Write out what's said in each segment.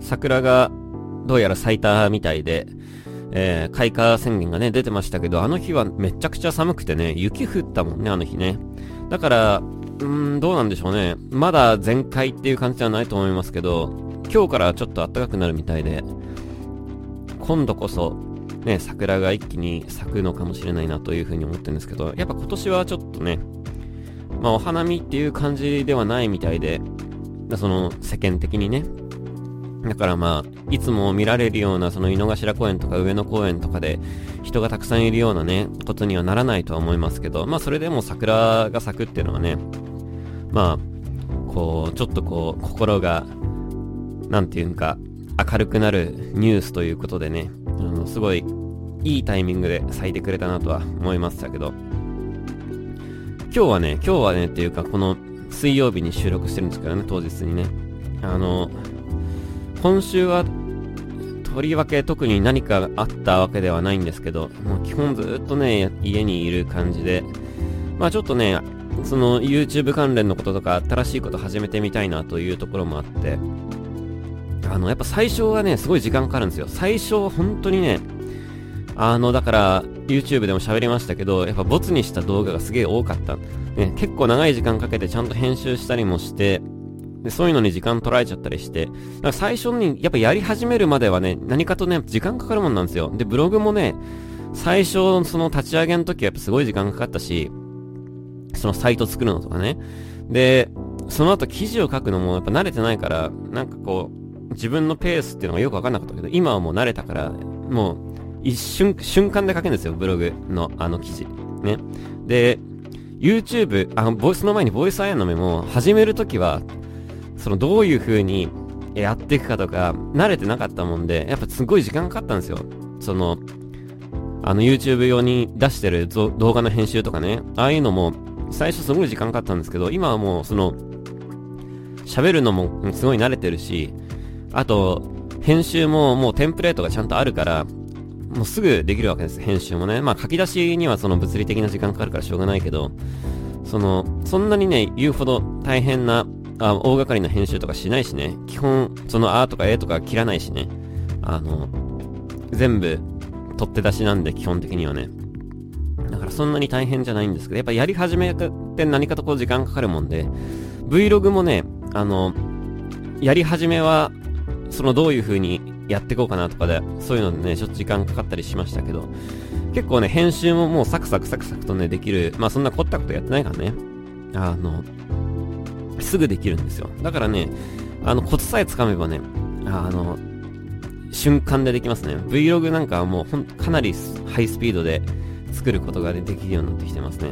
桜がどうやら咲いたみたいで、えー、開花宣言がね、出てましたけど、あの日はめちゃくちゃ寒くてね、雪降ったもんね、あの日ね。だから、うーん、どうなんでしょうね。まだ全開っていう感じではないと思いますけど、今日からちょっと暖かくなるみたいで、今度こそ、ね、桜が一気に咲くのかもしれないなというふうに思ってるんですけど、やっぱ今年はちょっとね、まあお花見っていう感じではないみたいで、その世間的にね。だからまあ、いつも見られるようなその井の頭公園とか上野公園とかで人がたくさんいるようなね、ことにはならないとは思いますけど、まあそれでも桜が咲くっていうのはね、まあ、こう、ちょっとこう、心が、なんていうんか、明るくなるニュースということでね、あの、すごい、いいタイミングで咲いてくれたなとは思いましたけど、今日はね、今日はねっていうか、この水曜日に収録してるんですからね、当日にね。あの、今週は、とりわけ特に何かあったわけではないんですけど、もう基本ずっとね、家にいる感じで、まあちょっとね、その YouTube 関連のこととか新しいこと始めてみたいなというところもあって、あの、やっぱ最初はね、すごい時間かかるんですよ。最初は本当にね、あの、だから、YouTube でも喋りましたけど、やっぱボツにした動画がすげえ多かった。ね、結構長い時間かけてちゃんと編集したりもして、で、そういうのに時間取られちゃったりして、だから最初にやっぱやり始めるまではね、何かとね、時間かかるもんなんですよ。で、ブログもね、最初、その立ち上げの時はやっぱすごい時間かかったし、そのサイト作るのとかね。で、その後記事を書くのもやっぱ慣れてないから、なんかこう、自分のペースっていうのがよくわかんなかったけど、今はもう慣れたから、もう、一瞬、瞬間で書けるんですよ、ブログのあの記事。ね。で、YouTube、あの、ボイスの前にボイスアイアンのメモ始めるときは、そのどういう風にやっていくかとか、慣れてなかったもんで、やっぱすごい時間かかったんですよ。その、あの YouTube 用に出してる動画の編集とかね、ああいうのも、最初すごい時間かかったんですけど、今はもうその、喋るのもすごい慣れてるし、あと、編集ももうテンプレートがちゃんとあるから、もうすぐできるわけです、編集もね。まあ書き出しにはその物理的な時間かかるからしょうがないけど、その、そんなにね、言うほど大変な、あ大掛かりな編集とかしないしね。基本、そのあとかえとか切らないしね。あの、全部、取って出しなんで、基本的にはね。だからそんなに大変じゃないんですけど、やっぱやり始めって何かとこう時間かかるもんで、Vlog もね、あの、やり始めは、そのどういう風にやってこうかなとかで、そういうのでね、ちょっと時間かかったりしましたけど、結構ね、編集ももうサクサクサクサクとね、できる、まあそんな凝ったことやってないからね、あの、すぐできるんですよ。だからね、あの、コツさえつかめばね、あの、瞬間でできますね。Vlog なんかはもうほん、かなりハイスピードで作ることが、できるようになってきてますね。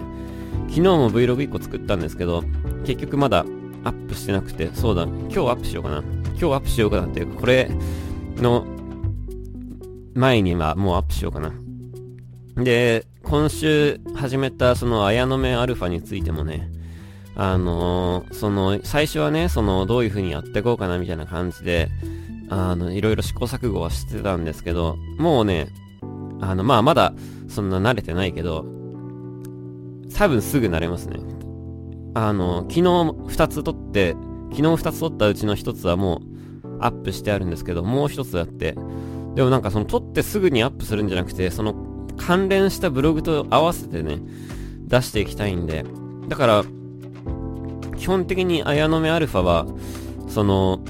昨日も Vlog1 個作ったんですけど、結局まだアップしてなくて、そうだ、今日アップしようかな。今日アップしようかなっていうか、これ、の前にはもうアップしようかな。で、今週始めたその綾野目アルファについてもね、あのー、その、最初はね、その、どういう風にやっていこうかなみたいな感じで、あの、いろいろ試行錯誤はしてたんですけど、もうね、あの、まあ、まだ、そんな慣れてないけど、多分すぐ慣れますね。あの、昨日二つ撮って、昨日二つ撮ったうちの一つはもう、アップしてあるんですけど、もう一つあって、でもなんかその撮ってすぐにアップするんじゃなくて、その関連したブログと合わせてね、出していきたいんで、だから、基本的に綾野目アルファは、その、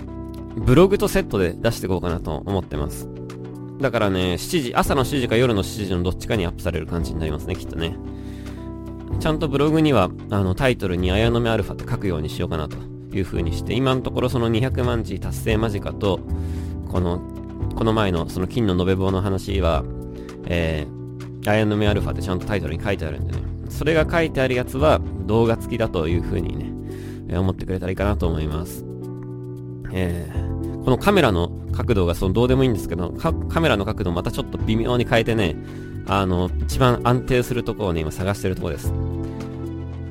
ブログとセットで出していこうかなと思ってます。だからね、7時、朝の7時か夜の7時のどっちかにアップされる感じになりますね、きっとね。ちゃんとブログには、あの、タイトルに綾野目アルファって書くようにしようかなという風にして、今のところその200万字達成間近と、この、この前のその金の延べ棒の話は、えー、アイアンドメアルファってちゃんとタイトルに書いてあるんでね。それが書いてあるやつは動画付きだという風にね、え、思ってくれたらいいかなと思います。えー、このカメラの角度がそのどうでもいいんですけど、カメラの角度またちょっと微妙に変えてね、あの、一番安定するところをね、今探してるところです。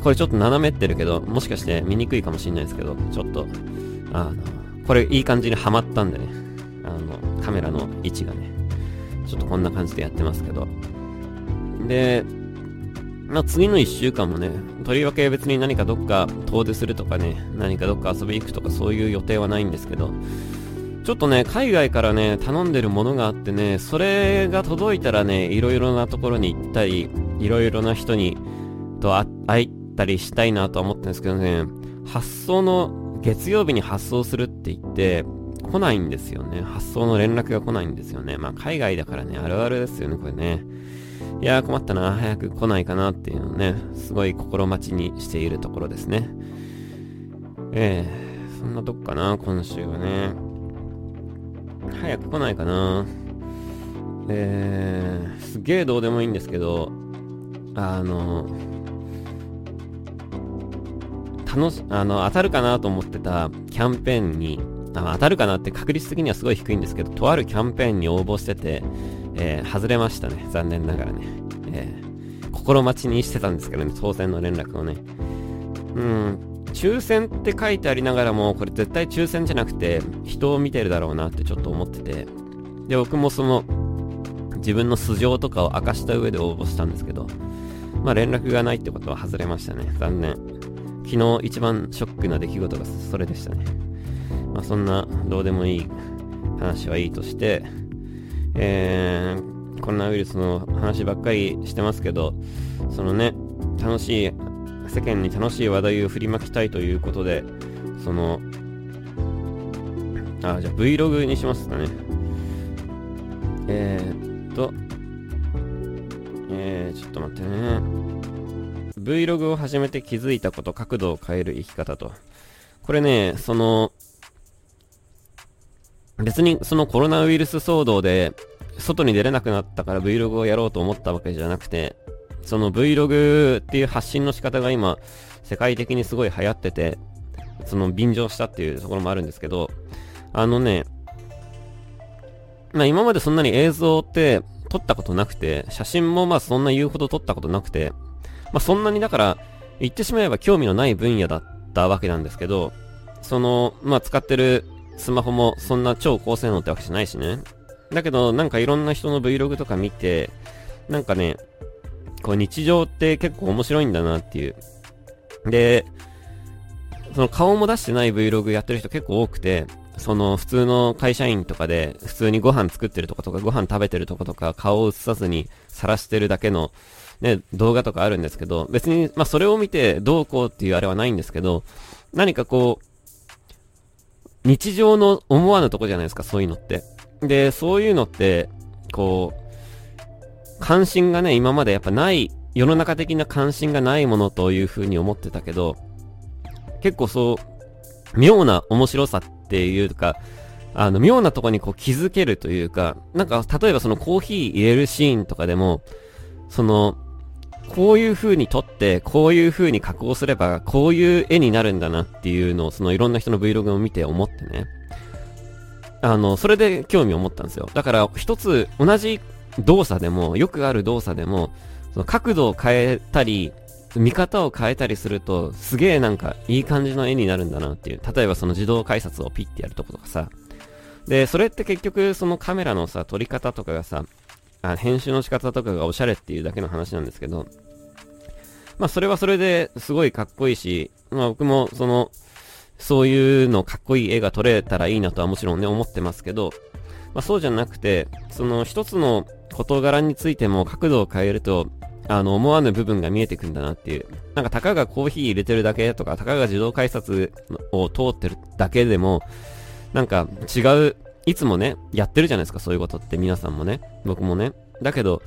これちょっと斜めってるけど、もしかして見にくいかもしんないですけど、ちょっと、あの、これいい感じにはまったんでね、あの、カメラの位置がね、ちょっとこんな感じでやってますけど。で、まあ、次の1週間もね、とりわけ別に何かどっか遠出するとかね、何かどっか遊び行くとかそういう予定はないんですけど、ちょっとね、海外からね、頼んでるものがあってね、それが届いたらね、いろいろなところに行ったり、いろいろな人に、と会ったりしたいなとは思ってるんですけどね、発送の、月曜日に発送するって言って、来ないんですよね。発送の連絡が来ないんですよね。まあ、海外だからね、あるあるですよね、これね。いやー困ったな、早く来ないかなっていうのね、すごい心待ちにしているところですね。ええー、そんなとこかな、今週はね。早く来ないかな。えー、すげえどうでもいいんですけど、あの、楽し、あの、当たるかなと思ってたキャンペーンに、あ当たるかなって確率的にはすごい低いんですけど、とあるキャンペーンに応募してて、えー、外れましたね。残念ながらね。えー、心待ちにしてたんですけどね、当選の連絡をね。うん、抽選って書いてありながらも、これ絶対抽選じゃなくて、人を見てるだろうなってちょっと思ってて。で、僕もその、自分の素性とかを明かした上で応募したんですけど、まあ連絡がないってことは外れましたね。残念。昨日一番ショックな出来事がそれでしたね。まあそんなどうでもいい話はいいとして、えー、コロナウイルスの話ばっかりしてますけど、そのね、楽しい、世間に楽しい話題を振りまきたいということで、その、あ、じゃあ Vlog にしますかね。えー、っと、えー、ちょっと待ってね。Vlog を始めて気づいたこと、角度を変える生き方と。これね、その、別にそのコロナウイルス騒動で、外に出れなくなったから Vlog をやろうと思ったわけじゃなくて、その Vlog っていう発信の仕方が今、世界的にすごい流行ってて、その便乗したっていうところもあるんですけど、あのね、まあ今までそんなに映像って撮ったことなくて、写真もまあそんな言うほど撮ったことなくて、まあそんなにだから、言ってしまえば興味のない分野だったわけなんですけど、その、まあ使ってるスマホもそんな超高性能ってわけじゃないしね。だけど、なんかいろんな人の Vlog とか見て、なんかね、こう日常って結構面白いんだなっていう。で、その顔も出してない Vlog やってる人結構多くて、その普通の会社員とかで普通にご飯作ってるとことかご飯食べてるとことか顔を映さずに晒してるだけのね、動画とかあるんですけど、別に、まあそれを見てどうこうっていうあれはないんですけど、何かこう、日常の思わぬとこじゃないですか、そういうのって。で、そういうのって、こう、関心がね、今までやっぱない、世の中的な関心がないものという風に思ってたけど、結構そう、妙な面白さっていうか、あの、妙なとこにこう気づけるというか、なんか、例えばそのコーヒー入れるシーンとかでも、その、こういう風に撮って、こういう風に加工すれば、こういう絵になるんだなっていうのを、そのいろんな人の Vlog を見て思ってね。あの、それで興味を持ったんですよ。だから、一つ、同じ動作でも、よくある動作でも、その角度を変えたり、見方を変えたりすると、すげえなんか、いい感じの絵になるんだなっていう。例えばその自動改札をピッてやるとことかさ。で、それって結局、そのカメラのさ、撮り方とかがさ、あ編集の仕方とかがおしゃれっていうだけの話なんですけど、まあそれはそれですごいかっこいいし、まあ僕もその、そういうのかっこいい絵が撮れたらいいなとはもちろんね思ってますけど、まあそうじゃなくて、その一つの事柄についても角度を変えると、あの、思わぬ部分が見えてくんだなっていう。なんか、たかがコーヒー入れてるだけとか、たかが自動改札を通ってるだけでも、なんか違ういつもね、やってるじゃないですか、そういうことって皆さんもね、僕もね。だけど、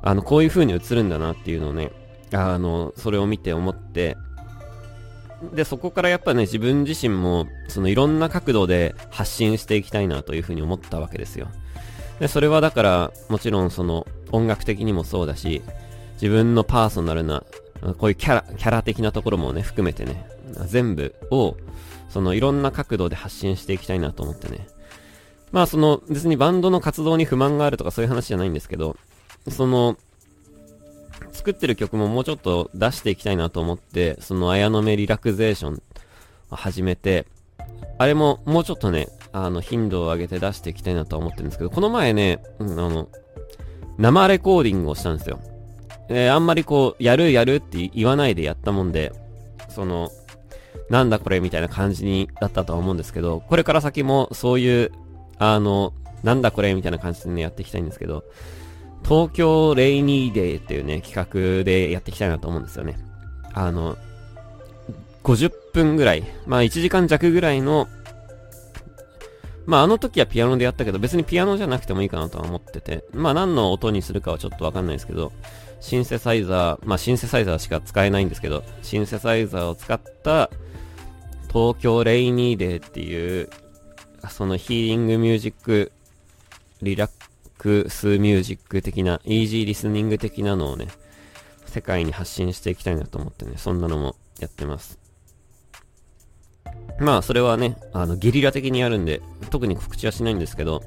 あの、こういう風に映るんだなっていうのをね、あの、それを見て思って、で、そこからやっぱね、自分自身も、そのいろんな角度で発信していきたいなという風に思ったわけですよ。で、それはだから、もちろんその、音楽的にもそうだし、自分のパーソナルな、こういうキャラ、キャラ的なところもね、含めてね、全部を、そのいろんな角度で発信していきたいなと思ってね。まあその、別にバンドの活動に不満があるとかそういう話じゃないんですけど、その、作ってる曲ももうちょっと出していきたいなと思って、その、綾野目リラクゼーションを始めて、あれももうちょっとね、あの、頻度を上げて出していきたいなと思ってるんですけど、この前ね、うん、あの、生レコーディングをしたんですよ。えー、あんまりこう、やるやるって言わないでやったもんで、その、なんだこれみたいな感じにだったとは思うんですけど、これから先もそういうあの、なんだこれみたいな感じでね、やっていきたいんですけど、東京レイニーデーっていうね、企画でやっていきたいなと思うんですよね。あの、50分ぐらい、まあ1時間弱ぐらいの、まああの時はピアノでやったけど、別にピアノじゃなくてもいいかなとは思ってて、まあ何の音にするかはちょっとわかんないですけど、シンセサイザー、まあシンセサイザーしか使えないんですけど、シンセサイザーを使った東京レイニーデーっていう、そのヒーリングミュージック、リラックスミュージック的な、イージーリスニング的なのをね、世界に発信していきたいなと思ってね、そんなのもやってます。まあ、それはね、あの、ゲリラ的にやるんで、特に告知はしないんですけど、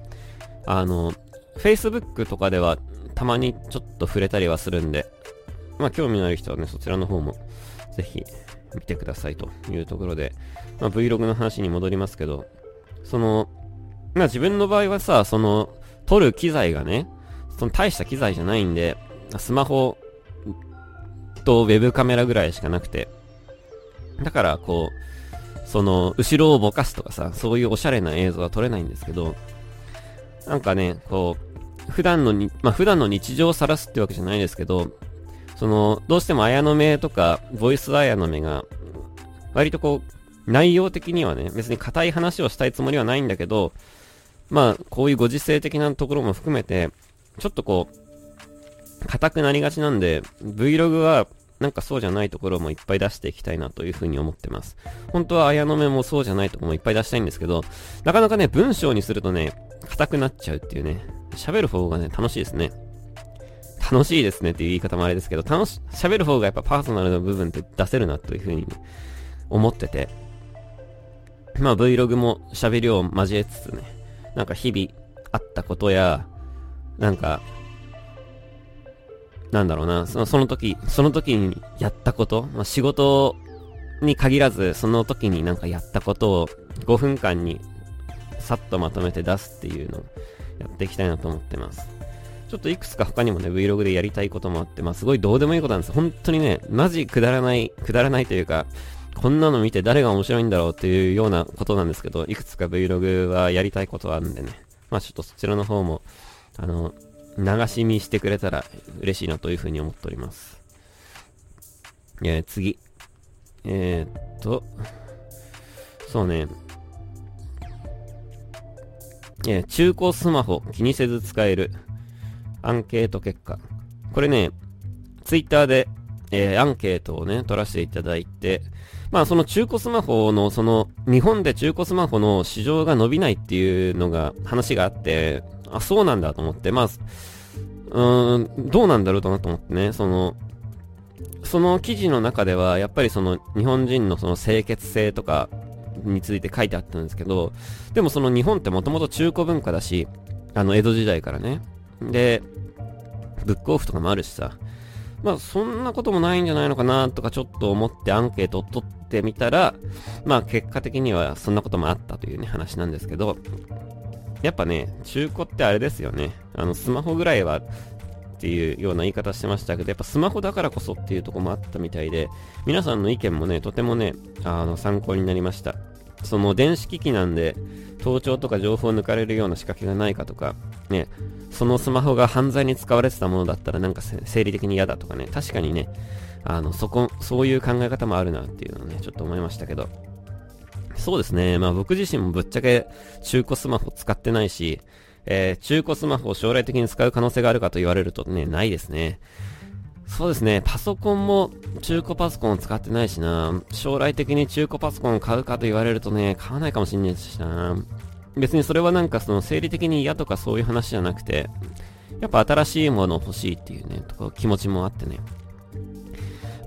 あの、Facebook とかではたまにちょっと触れたりはするんで、まあ、興味のある人はね、そちらの方もぜひ見てくださいというところで、まあ、Vlog の話に戻りますけど、その、まあ自分の場合はさ、その、撮る機材がね、その大した機材じゃないんで、スマホとウェブカメラぐらいしかなくて、だからこう、その、後ろをぼかすとかさ、そういうおしゃれな映像は撮れないんですけど、なんかね、こう、普段のに、まあ、普段の日常を晒すってわけじゃないですけど、その、どうしても綾野目とか、ボイス綾野目が、割とこう、内容的にはね、別に硬い話をしたいつもりはないんだけど、まあ、こういうご時世的なところも含めて、ちょっとこう、硬くなりがちなんで、Vlog は、なんかそうじゃないところもいっぱい出していきたいなというふうに思ってます。本当は綾野目もそうじゃないところもいっぱい出したいんですけど、なかなかね、文章にするとね、硬くなっちゃうっていうね、喋る方がね、楽しいですね。楽しいですねっていう言い方もあれですけど、楽し、喋る方がやっぱパーソナルな部分って出せるなというふうに、思ってて。まあ Vlog も喋りを交えつつね、なんか日々あったことや、なんか、なんだろうな、そのその時、その時にやったこと、まあ、仕事に限らず、その時になんかやったことを5分間にさっとまとめて出すっていうのをやっていきたいなと思ってます。ちょっといくつか他にもね、Vlog でやりたいこともあって、まあすごいどうでもいいことなんです。本当にね、マジくだらない、くだらないというか、こんなの見て誰が面白いんだろうっていうようなことなんですけど、いくつか Vlog はやりたいことはあるんでね。まあちょっとそちらの方も、あの、流し見してくれたら嬉しいなというふうに思っております。えー、次。えー、っと、そうね、えー、中古スマホ気にせず使えるアンケート結果。これね、ツイッターで、えー、アンケートをね、取らせていただいて、まあその中古スマホの、その、日本で中古スマホの市場が伸びないっていうのが、話があって、あ、そうなんだと思って、まあ、うーん、どうなんだろうとなと思ってね、その、その記事の中では、やっぱりその日本人のその清潔性とか、について書いてあったんですけど、でもその日本ってもともと中古文化だし、あの、江戸時代からね。で、ブックオフとかもあるしさ、まあそんなこともないんじゃないのかなとかちょっと思ってアンケートを取ってみたら、まあ結果的にはそんなこともあったというね話なんですけど、やっぱね、中古ってあれですよね。あのスマホぐらいはっていうような言い方してましたけど、やっぱスマホだからこそっていうとこもあったみたいで、皆さんの意見もね、とてもね、あの、参考になりました。その電子機器なんで、盗聴とか情報を抜かれるような仕掛けがないかとか、ね、そのスマホが犯罪に使われてたものだったらなんか生理的に嫌だとかね、確かにね、あの、そこ、そういう考え方もあるなっていうのをね、ちょっと思いましたけど。そうですね。まあ僕自身もぶっちゃけ中古スマホ使ってないし、えー、中古スマホを将来的に使う可能性があるかと言われるとね、ないですね。そうですね、パソコンも中古パソコンを使ってないしな、将来的に中古パソコンを買うかと言われるとね、買わないかもしんないしな。別にそれはなんかその生理的に嫌とかそういう話じゃなくて、やっぱ新しいもの欲しいっていうね、とこ気持ちもあってね。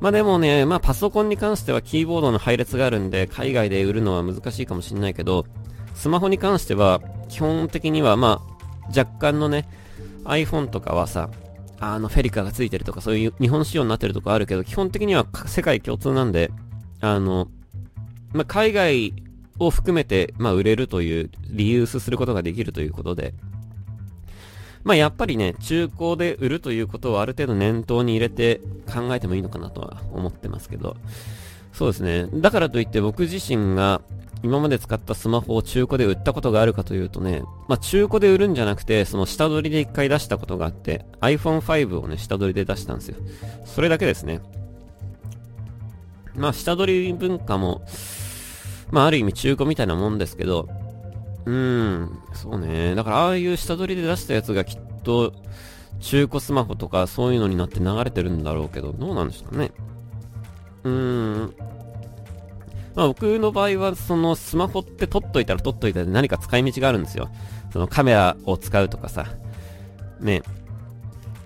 まあでもね、まあパソコンに関してはキーボードの配列があるんで、海外で売るのは難しいかもしんないけど、スマホに関しては、基本的には、まあ、若干のね、iPhone とかはさ、あの、フェリカがついてるとか、そういう日本仕様になってるとこあるけど、基本的には世界共通なんで、あの、まあ、海外を含めて、まあ、売れるという、リユースすることができるということで、まあ、やっぱりね、中古で売るということをある程度念頭に入れて考えてもいいのかなとは思ってますけど、そうですね。だからといって僕自身が今まで使ったスマホを中古で売ったことがあるかというとね、まあ中古で売るんじゃなくて、その下取りで一回出したことがあって、iPhone5 をね、下取りで出したんですよ。それだけですね。まあ下取り文化も、まあある意味中古みたいなもんですけど、うーん、そうね。だからああいう下取りで出したやつがきっと、中古スマホとかそういうのになって流れてるんだろうけど、どうなんですかね。うーん。まあ僕の場合は、そのスマホって取っといたら取っといたで何か使い道があるんですよ。そのカメラを使うとかさ。ね。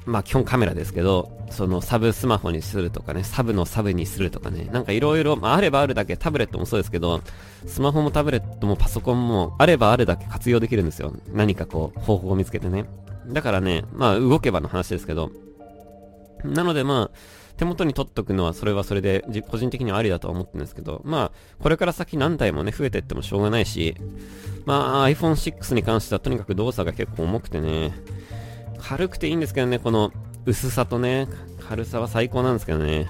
まあ基本カメラですけど、そのサブスマホにするとかね、サブのサブにするとかね、なんかいろいろ、まああればあるだけタブレットもそうですけど、スマホもタブレットもパソコンもあればあるだけ活用できるんですよ。何かこう、方法を見つけてね。だからね、まあ動けばの話ですけど、なのでまあ、手元に取っとくのはそれはそれで個人的にはありだとは思ってるんですけど、まあ、これから先何台もね、増えていってもしょうがないし、まあ iPhone6 に関してはとにかく動作が結構重くてね、軽くていいんですけどね、この薄さとね、軽さは最高なんですけどね。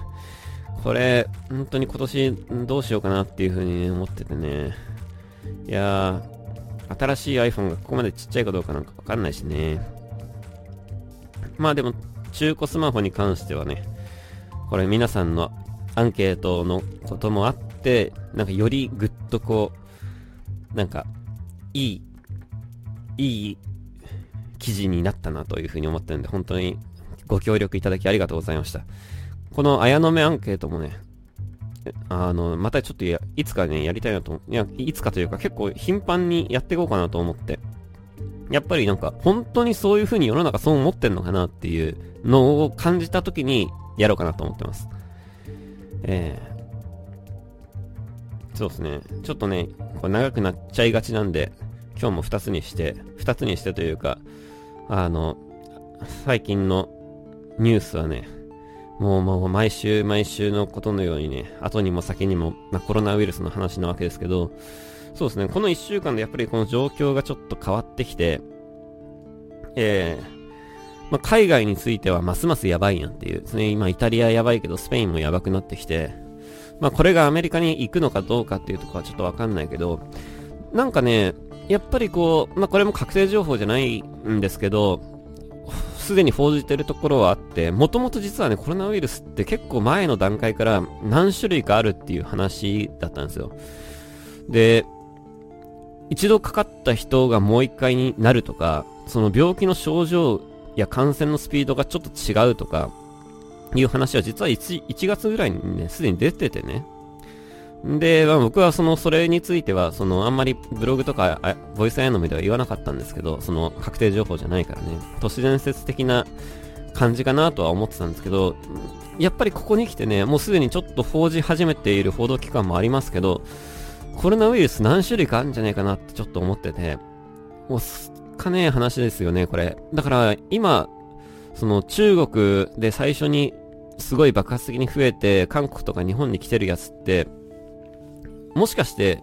これ、本当に今年どうしようかなっていう風に思っててね。いやー、新しい iPhone がここまでちっちゃいかどうかなんかわかんないしね。まあでも、中古スマホに関してはね、これ皆さんのアンケートのこともあって、なんかよりぐっとこう、なんか、いい、いい記事になったなというふうに思ってるんで、本当にご協力いただきありがとうございました。この綾野目アンケートもね、あの、またちょっといつかね、やりたいなと、いや、いつかというか結構頻繁にやっていこうかなと思って。やっぱりなんか、本当にそういう風に世の中そう思ってんのかなっていうのを感じた時にやろうかなと思ってます。えー、そうですね。ちょっとね、これ長くなっちゃいがちなんで、今日も2つにして、2つにしてというか、あの、最近のニュースはね、もうもう毎週毎週のことのようにね、後にも先にも、まあ、コロナウイルスの話なわけですけど、そうですね、この1週間でやっぱりこの状況がちょっと変わってきて、えー、まあ、海外についてはますますやばいやんっていう。ですね、今イタリアやばいけどスペインもやばくなってきて、まあこれがアメリカに行くのかどうかっていうとこはちょっとわかんないけど、なんかね、やっぱりこう、まあこれも確定情報じゃないんですけど、すでに報じてるところはあって、もともと実はね、コロナウイルスって結構前の段階から何種類かあるっていう話だったんですよ。で、一度かかった人がもう一回になるとか、その病気の症状いや感染のスピードがちょっと違うとか、いう話は実は 1, 1月ぐらいにね、すでに出ててね。で、まあ、僕はその、それについては、その、あんまりブログとか、ボイスアイノミでは言わなかったんですけど、その、確定情報じゃないからね、都市伝説的な感じかなとは思ってたんですけど、やっぱりここに来てね、もうすでにちょっと報じ始めている報道機関もありますけど、コロナウイルス何種類かあるんじゃないかなってちょっと思ってて、もうかね話ですよね、これ。だから、今、その中国で最初にすごい爆発的に増えて、韓国とか日本に来てるやつって、もしかして、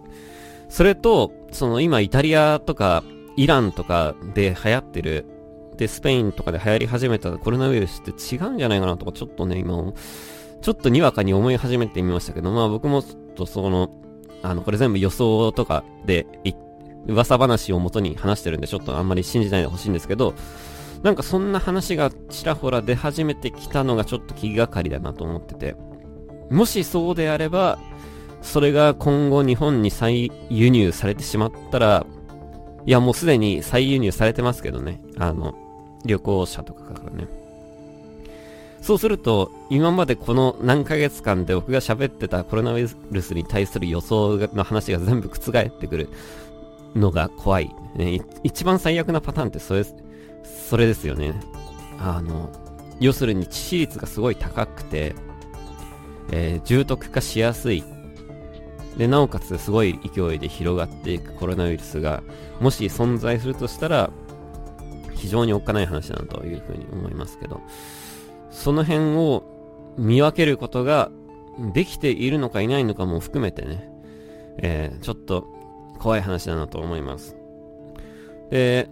それと、その今イタリアとかイランとかで流行ってる、で、スペインとかで流行り始めたコロナウイルスって違うんじゃないかなとか、ちょっとね、今、ちょっとにわかに思い始めてみましたけど、まあ僕もちょっとその、あの、これ全部予想とかで言っ、噂話を元に話してるんで、ちょっとあんまり信じないでほしいんですけど、なんかそんな話がちらほら出始めてきたのがちょっと気がかりだなと思ってて、もしそうであれば、それが今後日本に再輸入されてしまったら、いやもうすでに再輸入されてますけどね。あの、旅行者とかからね。そうすると、今までこの何ヶ月間で僕が喋ってたコロナウイルスに対する予想の話が全部覆ってくるのが怖い。ね、一番最悪なパターンってそれ、それですよね。あの、要するに致死率がすごい高くて、えー、重篤化しやすいで、なおかつすごい勢いで広がっていくコロナウイルスが、もし存在するとしたら、非常におっかない話だなというふうに思いますけど、その辺を見分けることができているのかいないのかも含めてね、えー、ちょっと怖い話だなと思います。で、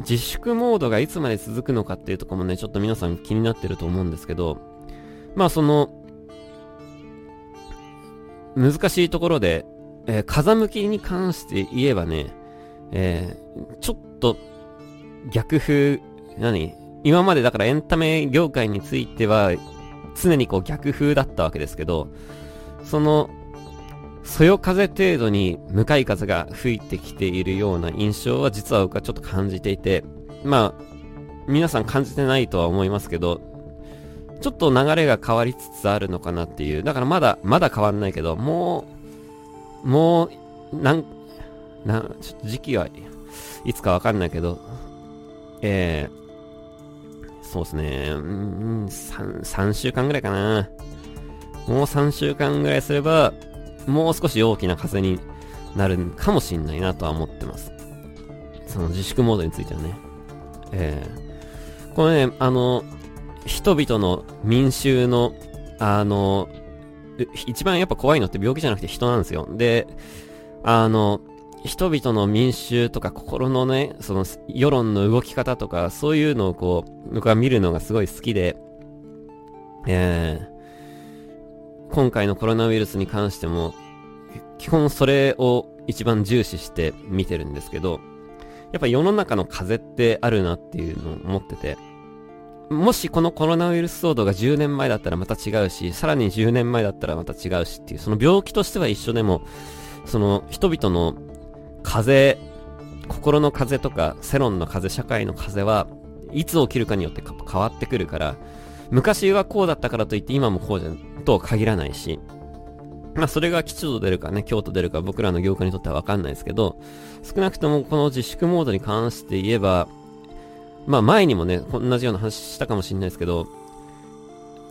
自粛モードがいつまで続くのかっていうとこもね、ちょっと皆さん気になってると思うんですけど、まあその、難しいところで、えー、風向きに関して言えばね、えー、ちょっと逆風、何？今までだからエンタメ業界については常にこう逆風だったわけですけど、その、そよ風程度に向かい風が吹いてきているような印象は実は僕はちょっと感じていて、まあ、皆さん感じてないとは思いますけど、ちょっと流れが変わりつつあるのかなっていう。だからまだ、まだ変わんないけど、もう、もう、なん、な、ちょっと時期はいつかわかんないけど、えー、そうですね、うん、3、3週間ぐらいかな。もう3週間ぐらいすれば、もう少し大きな風になるかもしんないなとは思ってます。その自粛モードについてはね。えー、これね、あの、人々の民衆の、あの、一番やっぱ怖いのって病気じゃなくて人なんですよ。で、あの、人々の民衆とか心のね、その世論の動き方とか、そういうのをこう、僕は見るのがすごい好きで、えー、今回のコロナウイルスに関しても、基本それを一番重視して見てるんですけど、やっぱ世の中の風ってあるなっていうのを思ってて、もしこのコロナウイルス騒動が10年前だったらまた違うし、さらに10年前だったらまた違うしっていう、その病気としては一緒でも、その人々の風、心の風とか、世論の風、社会の風はいつ起きるかによって変わってくるから、昔はこうだったからといって今もこうじゃんとは限らないし、まあそれが吉と出るかね、京都出るか僕らの業界にとってはわかんないですけど、少なくともこの自粛モードに関して言えば、まあ前にもね、同じような話したかもしれないですけど、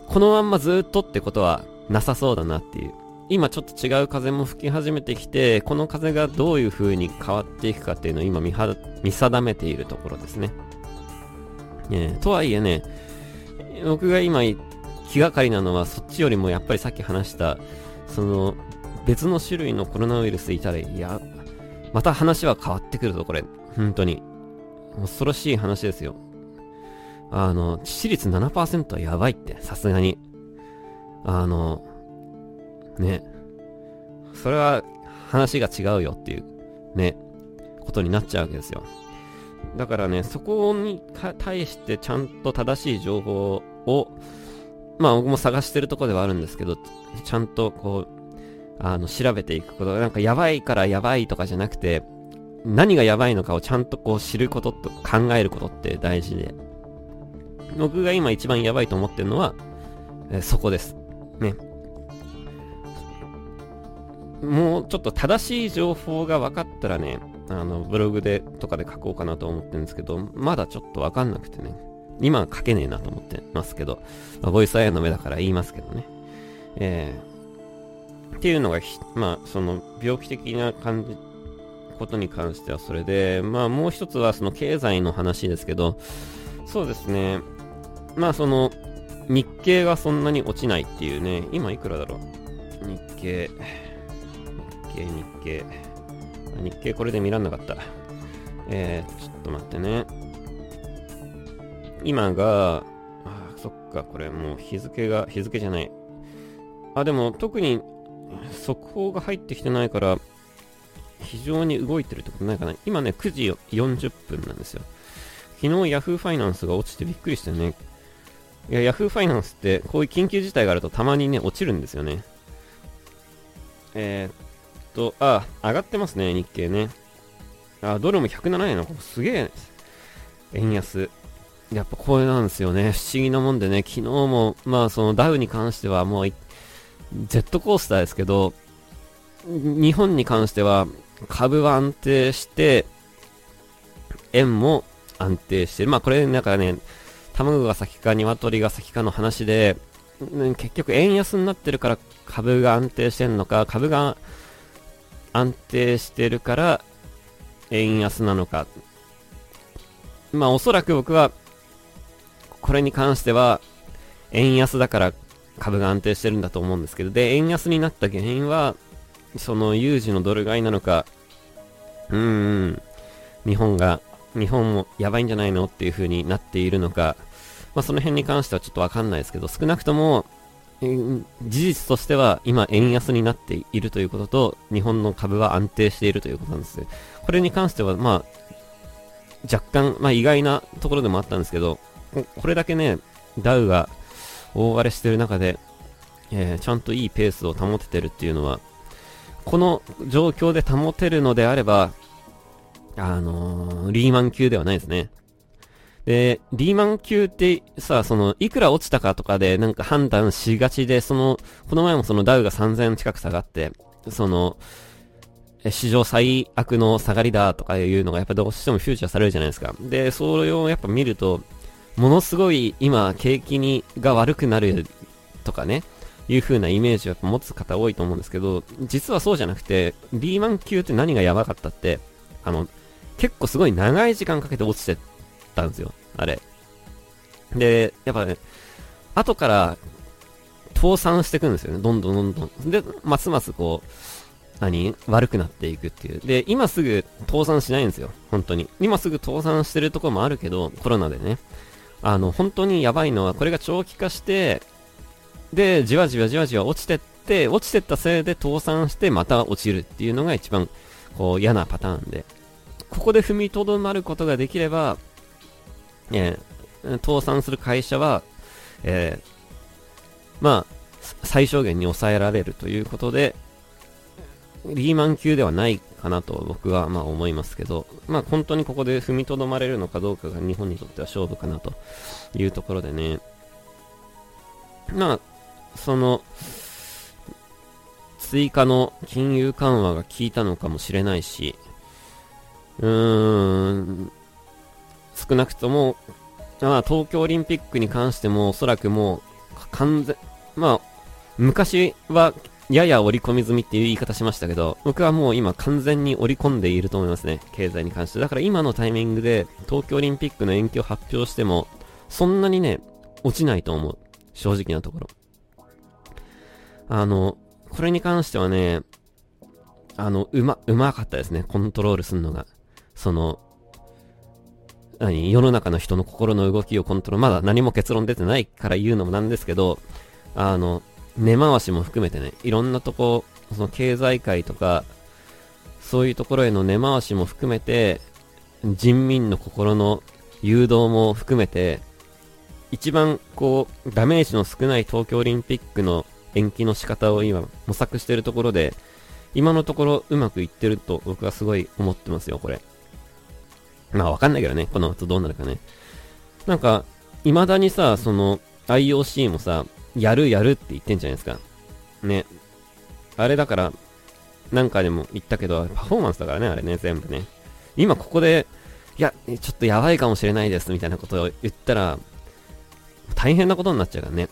このまんまずっとってことはなさそうだなっていう。今ちょっと違う風も吹き始めてきて、この風がどういう風に変わっていくかっていうのを今見定めているところですね。ねとはいえね、僕が今気がかりなのはそっちよりもやっぱりさっき話した、その別の種類のコロナウイルスいたら、いや、また話は変わってくるぞ、これ。本当に。恐ろしい話ですよ。あの、致死率7%はやばいって、さすがに。あの、ね。それは話が違うよっていう、ね、ことになっちゃうわけですよ。だからね、そこに対してちゃんと正しい情報を、をまあ僕も探してるとこではあるんですけど、ちゃんとこう、あの、調べていくこと、なんかやばいからやばいとかじゃなくて、何がやばいのかをちゃんとこう知ることと考えることって大事で、僕が今一番やばいと思ってるのは、えそこです。ね。もうちょっと正しい情報が分かったらね、あの、ブログで、とかで書こうかなと思ってるんですけど、まだちょっと分かんなくてね、今は書けねえなと思ってますけど、まあ、ボイスアイアンの目だから言いますけどね。えー、っていうのが、まあ、その、病気的な感じ、ことに関してはそれで、まあ、もう一つはその経済の話ですけど、そうですね、まあ、その、日経がそんなに落ちないっていうね、今いくらだろう？日経。日経、日経。日経これで見らんなかった。えー、ちょっと待ってね。今が、あ、そっか、これもう日付が、日付じゃない。あ、でも特に速報が入ってきてないから、非常に動いてるってことないかな。今ね、9時40分なんですよ。昨日 Yahoo ファイナンスが落ちてびっくりしたよね。いや、Yahoo ファイナンスってこういう緊急事態があるとたまにね、落ちるんですよね。えー、と、あ、上がってますね、日経ね。あ、ドルも107円の、すげえ、円安。やっぱこれなんですよね。不思議なもんでね、昨日も、まあそのダウに関してはもう、ジェットコースターですけど、日本に関しては株は安定して、円も安定して。まあこれなんかね、卵が先か鶏が先かの話で、結局円安になってるから株が安定してんのか、株が安定してるから円安なのか。まあおそらく僕はこれに関しては円安だから株が安定してるんだと思うんですけど、で、円安になった原因は、その有事のドル買いなのか、うーん、日本が、日本もやばいんじゃないのっていう風になっているのか、まあその辺に関してはちょっとわかんないですけど、少なくとも、事実としては今円安になっているということと、日本の株は安定しているということなんです。これに関しては、まあ、若干、まあ意外なところでもあったんですけど、これだけね、ダウが大荒れしてる中で、えー、ちゃんといいペースを保ててるっていうのは、この状況で保てるのであれば、あのー、リーマン級ではないですね。で、リーマン級ってさ、その、いくら落ちたかとかでなんか判断しがちで、その、この前もそのダウが3000近く下がって、その、史上最悪の下がりだとかいうのがやっぱどうしてもフューチャーされるじゃないですか。で、それをやっぱ見ると、ものすごい今、景気に、が悪くなるとかね、いう風なイメージを持つ方多いと思うんですけど、実はそうじゃなくて、リーマン級って何がやばかったって、あの、結構すごい長い時間かけて落ちてったんですよ、あれ。で、やっぱね、後から倒産していくんですよね、どんどんどんどん。で、ますますこう、何？悪くなっていくっていう。で、今すぐ倒産しないんですよ、本当に。今すぐ倒産してるとこもあるけど、コロナでね。あの、本当にやばいのは、これが長期化して、で、じわじわじわじわ落ちてって、落ちてったせいで倒産してまた落ちるっていうのが一番、こう、嫌なパターンで。ここで踏みとどまることができれば、えー、倒産する会社は、えー、まあ、最小限に抑えられるということで、リーマン級ではないかなと僕はまあ思いますけど、まあ本当にここで踏みとどまれるのかどうかが日本にとっては勝負かなというところでね。まあ、その、追加の金融緩和が効いたのかもしれないし、うーん、少なくとも、まあ、東京オリンピックに関しても、おそらくもう、完全、まあ、昔は、やや織り込み済みっていう言い方しましたけど、僕はもう今完全に織り込んでいると思いますね。経済に関して。だから今のタイミングで東京オリンピックの延期を発表しても、そんなにね、落ちないと思う。正直なところ。あの、これに関してはね、あの、うま、うまかったですね。コントロールするのが。その、何世の中の人の心の動きをコントロール、まだ何も結論出てないから言うのもなんですけど、あの、根回しも含めてね、いろんなとこ、その経済界とか、そういうところへの根回しも含めて、人民の心の誘導も含めて、一番こう、ダメージの少ない東京オリンピックの延期の仕方を今模索してるところで、今のところうまくいってると僕はすごい思ってますよ、これ。まあわかんないけどね、この後どうなるかね。なんか、未だにさ、その、IOC もさ、やるやるって言ってんじゃないですか。ね。あれだから、なんかでも言ったけど、パフォーマンスだからね、あれね、全部ね。今ここで、いや、ちょっとやばいかもしれないです、みたいなことを言ったら、大変なことになっちゃうからね。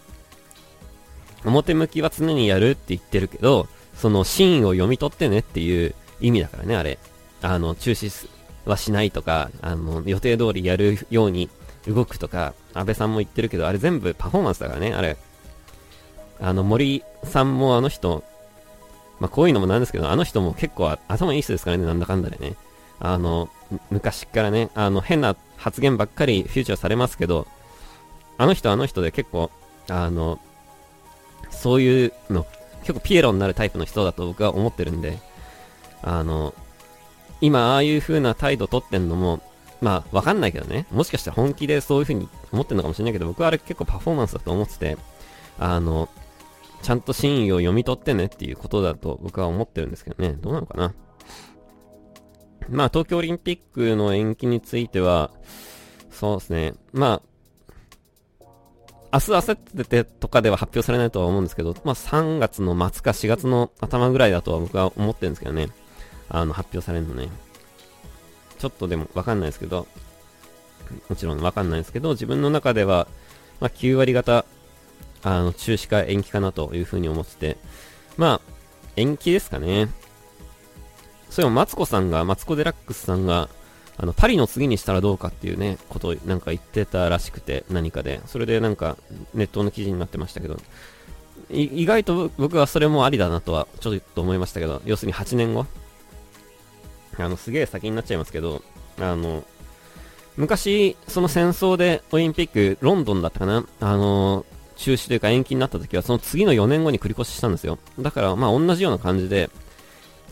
表向きは常にやるって言ってるけど、その真意を読み取ってねっていう意味だからね、あれ。あの、中止はしないとか、あの、予定通りやるように動くとか、安倍さんも言ってるけど、あれ全部パフォーマンスだからね、あれ。あの、森さんもあの人、まあ、こういうのもなんですけど、あの人も結構頭いい人ですからね、なんだかんだでね。あの、昔からね、あの、変な発言ばっかりフューチャーされますけど、あの人あの人で結構、あの、そういうの、結構ピエロになるタイプの人だと僕は思ってるんで、あの、今ああいう風な態度取ってんのも、まあわかんないけどね、もしかしたら本気でそういう風に思ってんのかもしれないけど、僕はあれ結構パフォーマンスだと思ってて、あの、ちゃんと真意を読み取ってねっていうことだと僕は思ってるんですけどね、どうなのかな？まあ東京オリンピックの延期については、そうですね、まあ、明日、明後日とかでは発表されないとは思うんですけど、まあ3月の末か4月の頭ぐらいだとは僕は思ってるんですけどね。あの、発表されるのね。ちょっとでもわかんないですけど、もちろんわかんないですけど、自分の中では、まあ9割方、あの、中止か延期かなというふうに思ってて、まあ、延期ですかね。そういえば、マツコさんが、マツコデラックスさんが、あの、パリの次にしたらどうかっていうね、ことをなんか言ってたらしくて、何かで。それでなんか、ネットの記事になってましたけど、意外と僕はそれもありだなとは、ちょっと思いましたけど、要するに8年後あの、すげえ先になっちゃいますけど、あの、昔、その戦争でオリンピック、ロンドンだったかなあの、中止というか延期になった時は、その次の4年後に繰り越ししたんですよ。だから、まあ同じような感じで、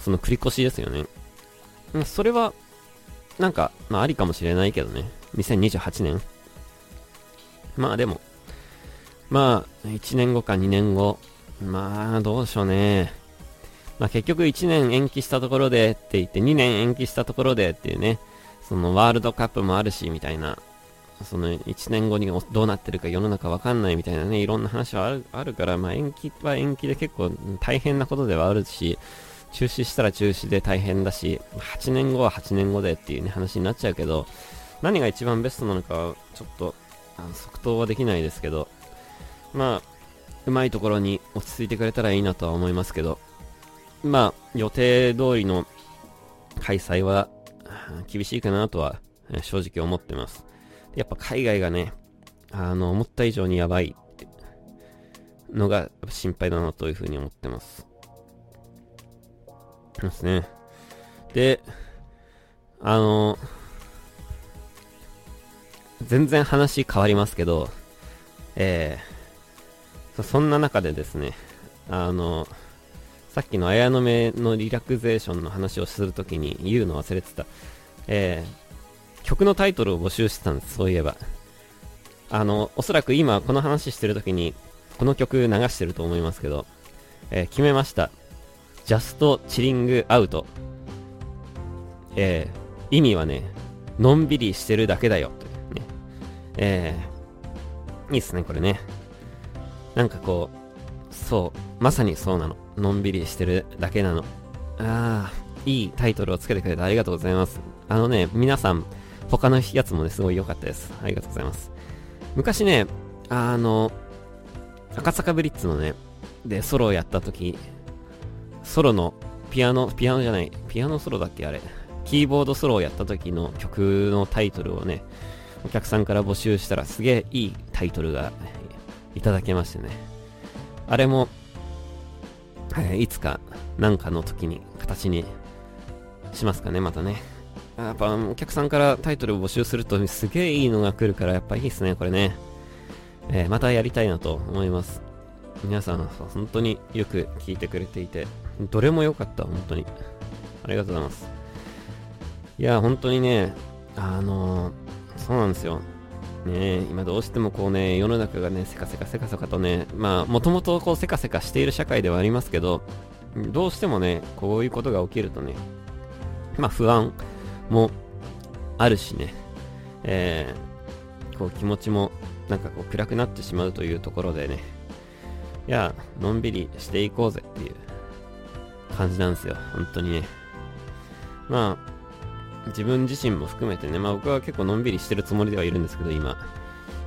その繰り越しですよね。それは、なんか、まあありかもしれないけどね。2028年。まあでも、まあ、1年後か2年後、まあ、どうでしょうね。まあ結局1年延期したところでって言って、2年延期したところでっていうね、そのワールドカップもあるし、みたいな、その1年後にどうなってるか世の中わかんないみたいなね、いろんな話はあるあるから、まあ延期は延期で結構大変なことではあるし、中止したら中止で大変だし、8年後は8年後でっていうね、話になっちゃうけど、何が一番ベストなのかは、ちょっと、あの即答はできないですけど、まあ、うまいところに落ち着いてくれたらいいなとは思いますけど、まあ、予定通りの開催は厳しいかなとは正直思ってます。やっぱ海外がね、あの、思った以上にやばいのが心配だなというふうに思ってます。ですね。で、あの、全然話変わりますけど、えー、そんな中でですね、あの、さっきの綾野目のリラクゼーションの話をするときに言うの忘れてた。えー、曲のタイトルを募集してたんです、そういえば。あの、おそらく今この話してるときに、この曲流してると思いますけど、えー、決めました。Just Chilling Out。えー、意味はね、のんびりしてるだけだよ。というね。えー、いいっすね、これね。なんかこう、そう、まさにそうなの。のんびりしてるだけなの。ああ、いいタイトルをつけてくれてありがとうございます。あのね、皆さん、他のやつもね、すごい良かったです。ありがとうございます。昔ね、あの、赤坂ブリッツのね、で、ソロをやった時、ソロの、ピアノ、ピアノじゃない、ピアノソロだっけあれ。キーボードソロをやった時の曲のタイトルをね、お客さんから募集したらすげえいいタイトルがいただけましてね。あれも、はい、いつかなんかの時に形にしますかね、またね。やっぱお客さんからタイトルを募集するとすげえいいのが来るからやっぱいいっすね、これね。えー、またやりたいなと思います。皆さん、本当によく聞いてくれていて、どれも良かった、本当に。ありがとうございます。いや、本当にね、あのー、そうなんですよ。ね今どうしてもこうね、世の中がね、せかせかせかせかとね、まあ、もともとこうせかせかしている社会ではありますけど、どうしてもね、こういうことが起きるとね、まあ不安もあるしね、えー、こう気持ちもなんかこう暗くなってしまうというところでね、いや、のんびりしていこうぜっていう感じなんですよ、本当にね。まあ、自分自身も含めてね、まあ僕は結構のんびりしてるつもりではいるんですけど、今。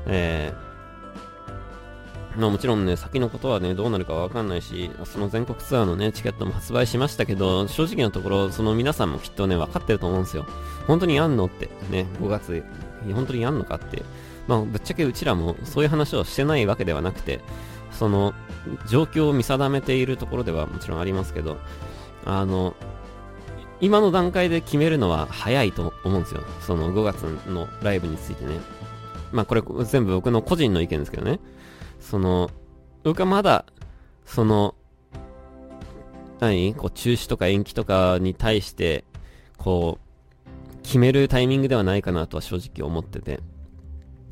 えー、まあもちろんね、先のことはね、どうなるかわかんないし、その全国ツアーのね、チケットも発売しましたけど、正直なところ、その皆さんもきっとね、分かってると思うんですよ。本当にやんのって、ね、5月、本当にやんのかって。まあ、ぶっちゃけうちらもそういう話をしてないわけではなくて、その、状況を見定めているところではもちろんありますけど、あの、今の段階で決めるのは早いと思うんですよ。その5月のライブについてね。まあこれ全部僕の個人の意見ですけどね。その、僕はまだ、その、何？こう中止とか延期とかに対して、こう、決めるタイミングではないかなとは正直思ってて。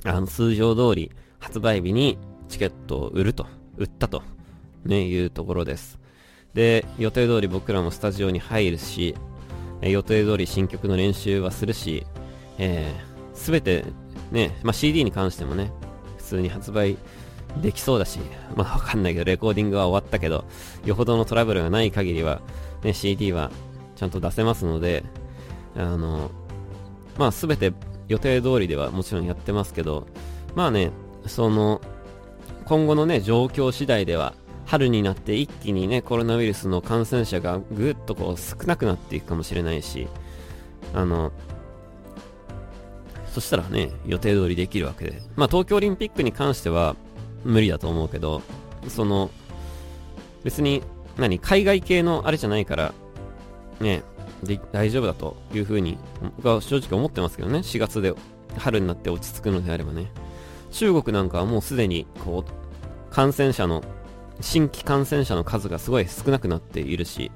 あの、通常通り発売日にチケットを売ると、売ったと、ね、いうところです。で、予定通り僕らもスタジオに入るし、予定通り新曲の練習はするし、えー、べて、ね、まあ、CD に関してもね、普通に発売できそうだし、まあわかんないけど、レコーディングは終わったけど、よほどのトラブルがない限りは、ね、CD はちゃんと出せますので、あの、まあすべて予定通りではもちろんやってますけど、まあね、その、今後のね、状況次第では、春になって一気にね、コロナウイルスの感染者がぐっとこう少なくなっていくかもしれないし、あの、そしたらね、予定通りできるわけで。まあ東京オリンピックに関しては無理だと思うけど、その、別に、何、海外系のあれじゃないから、ね、で大丈夫だというふうに、僕は正直思ってますけどね、4月で春になって落ち着くのであればね。中国なんかはもうすでに、こう、感染者の、新規感染者の数がすごい少なくなっているし、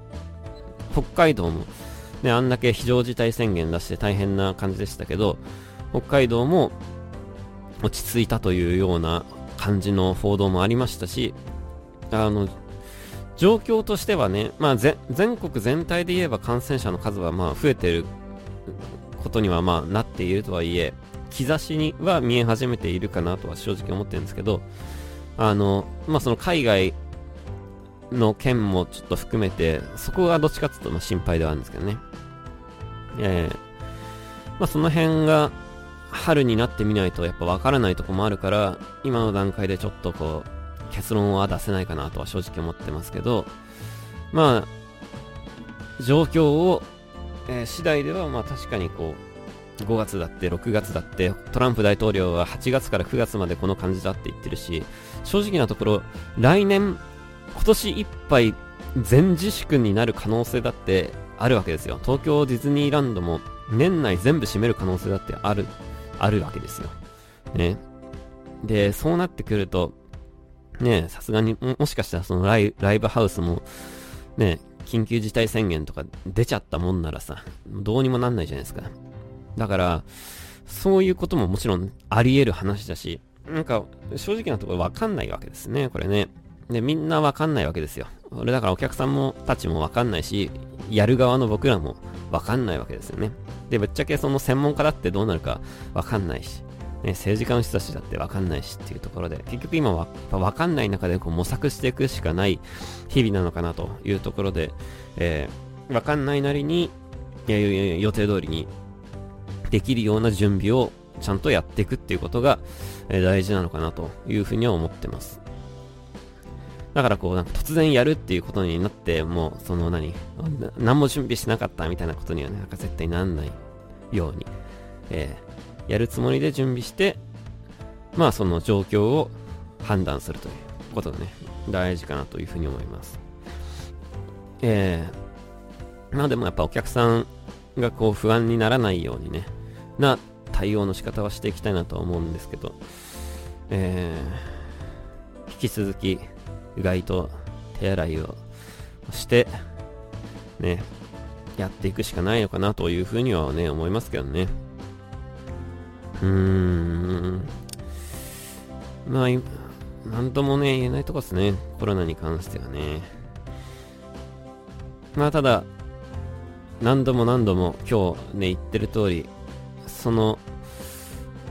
北海道も、ね、あんだけ非常事態宣言出して大変な感じでしたけど、北海道も落ち着いたというような感じの報道もありましたし、あの、状況としてはね、まあ、全国全体で言えば感染者の数はまあ増えてることにはまあなっているとはいえ、兆しには見え始めているかなとは正直思ってるんですけど、あの、まあ、その海外の件もちょっと含めて、そこがどっちかっていうとま心配ではあるんですけどね。えー、まあ、その辺が春になってみないとやっぱわからないとこもあるから、今の段階でちょっとこう、結論は出せないかなとは正直思ってますけど、まあ、状況を、えー、次第ではまあ確かにこう、5月だって6月だってトランプ大統領は8月から9月までこの感じだって言ってるし正直なところ来年今年いっぱい全自粛になる可能性だってあるわけですよ。東京ディズニーランドも年内全部閉める可能性だってある。あるわけですよ。ね。で、そうなってくると、ね、さすがにも、もしかしたらそのライライブハウスも、ね、緊急事態宣言とか出ちゃったもんならさ、どうにもなんないじゃないですか。だから、そういうことももちろんあり得る話だし、なんか、正直なところわかんないわけですね、これね。で、みんなわかんないわけですよ。俺だからお客さんもたちもわかんないし、やる側の僕らもわかんないわけですよね。で、ぶっちゃけその専門家だってどうなるかわかんないし、ね、政治家の人たちだってわかんないしっていうところで、結局今はわかんない中でこう模索していくしかない日々なのかなというところで、えー、わかんないなりに、いやいや予定通りにできるような準備をちゃんとやっていくっていうことが、えー、大事なのかなというふうには思ってます。だからこう、なんか突然やるっていうことになって、もう、その何、何も準備しなかったみたいなことにはね、なんか絶対なんないように、えー、やるつもりで準備して、まあその状況を判断するということがね、大事かなというふうに思います。えー、まあでもやっぱお客さんがこう不安にならないようにね、な対応の仕方はしていきたいなと思うんですけど、えー、引き続き、うがいと手洗いをして、ね、やっていくしかないのかなというふうにはね、思いますけどね。うーん。まあ、なんともね、言えないとこですね。コロナに関してはね。まあ、ただ、何度も何度も今日ね、言ってる通り、その、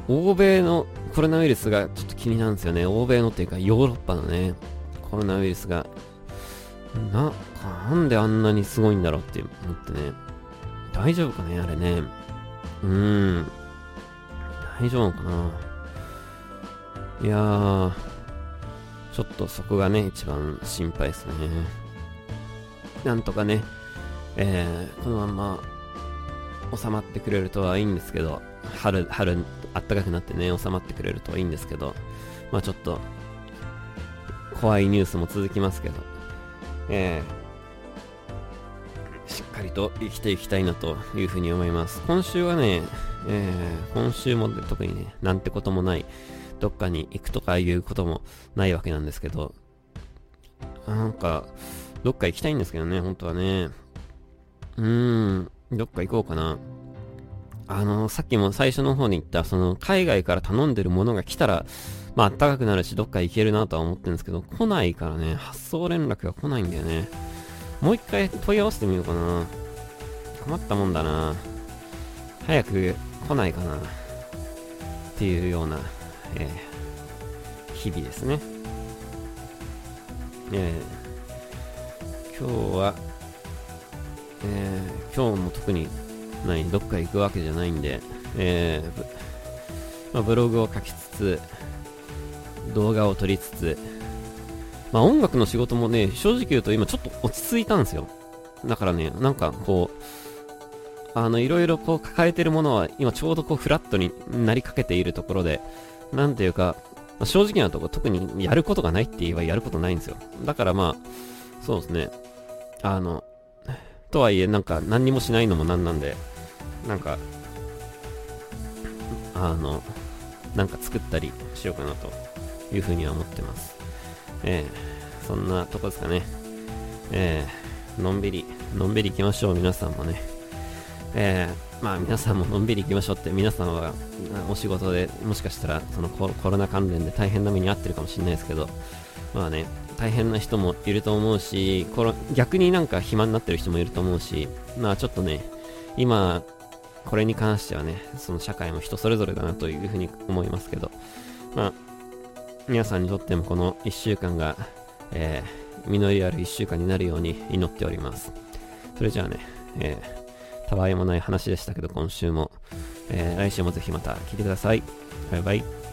欧米のコロナウイルスがちょっと気になるんですよね。欧米のっていうかヨーロッパのね。コロナウイルスが、な、なんであんなにすごいんだろうって思ってね。大丈夫かねあれね。うーん。大丈夫かないやー、ちょっとそこがね、一番心配ですね。なんとかね、えー、このまんま収まってくれるとはいいんですけど、春、春、あったかくなってね、収まってくれるといいんですけど、まあちょっと、怖いニュースも続きますけど、えー、しっかりと生きていきたいなというふうに思います。今週はね、えー、今週も特にね、なんてこともない、どっかに行くとかいうこともないわけなんですけど、なんか、どっか行きたいんですけどね、本当はね。うーん、どっか行こうかな。あの、さっきも最初の方に言った、その、海外から頼んでるものが来たら、まあ、暖かくなるし、どっか行けるなとは思ってるんですけど、来ないからね、発送連絡が来ないんだよね。もう一回問い合わせてみようかな。困ったもんだな。早く来ないかな。っていうような、えー、日々ですね。えー、今日は、えー、今日も特に何、どっか行くわけじゃないんで、えー、まあ、ブログを書きつつ、動画を撮りつつ、まあ音楽の仕事もね、正直言うと今ちょっと落ち着いたんですよ。だからね、なんかこう、あの、いろいろこう抱えてるものは今ちょうどこうフラットになりかけているところで、なんていうか、まあ、正直なとこ特にやることがないって言えばやることないんですよ。だからまあ、そうですね。あの、とはいえなんか何にもしないのもなんなんで、なんか、あの、なんか作ったりしようかなというふうには思ってます。えー、そんなとこですかね。えー、のんびり、のんびり行きましょう、皆さんもね。えー、まあ皆さんものんびり行きましょうって、皆さんはお仕事でもしかしたらそのコロナ関連で大変な目に遭ってるかもしれないですけど、まあね、大変な人もいると思うし、この逆になんか暇になってる人もいると思うし、まあちょっとね、今、これに関してはね、その社会も人それぞれだなというふうに思いますけど、まあ、皆さんにとってもこの1週間が、えー、実りある1週間になるように祈っております。それじゃあね、えー、たわいもない話でしたけど、今週も、えー、来週もぜひまた聞いてください。バイバイ。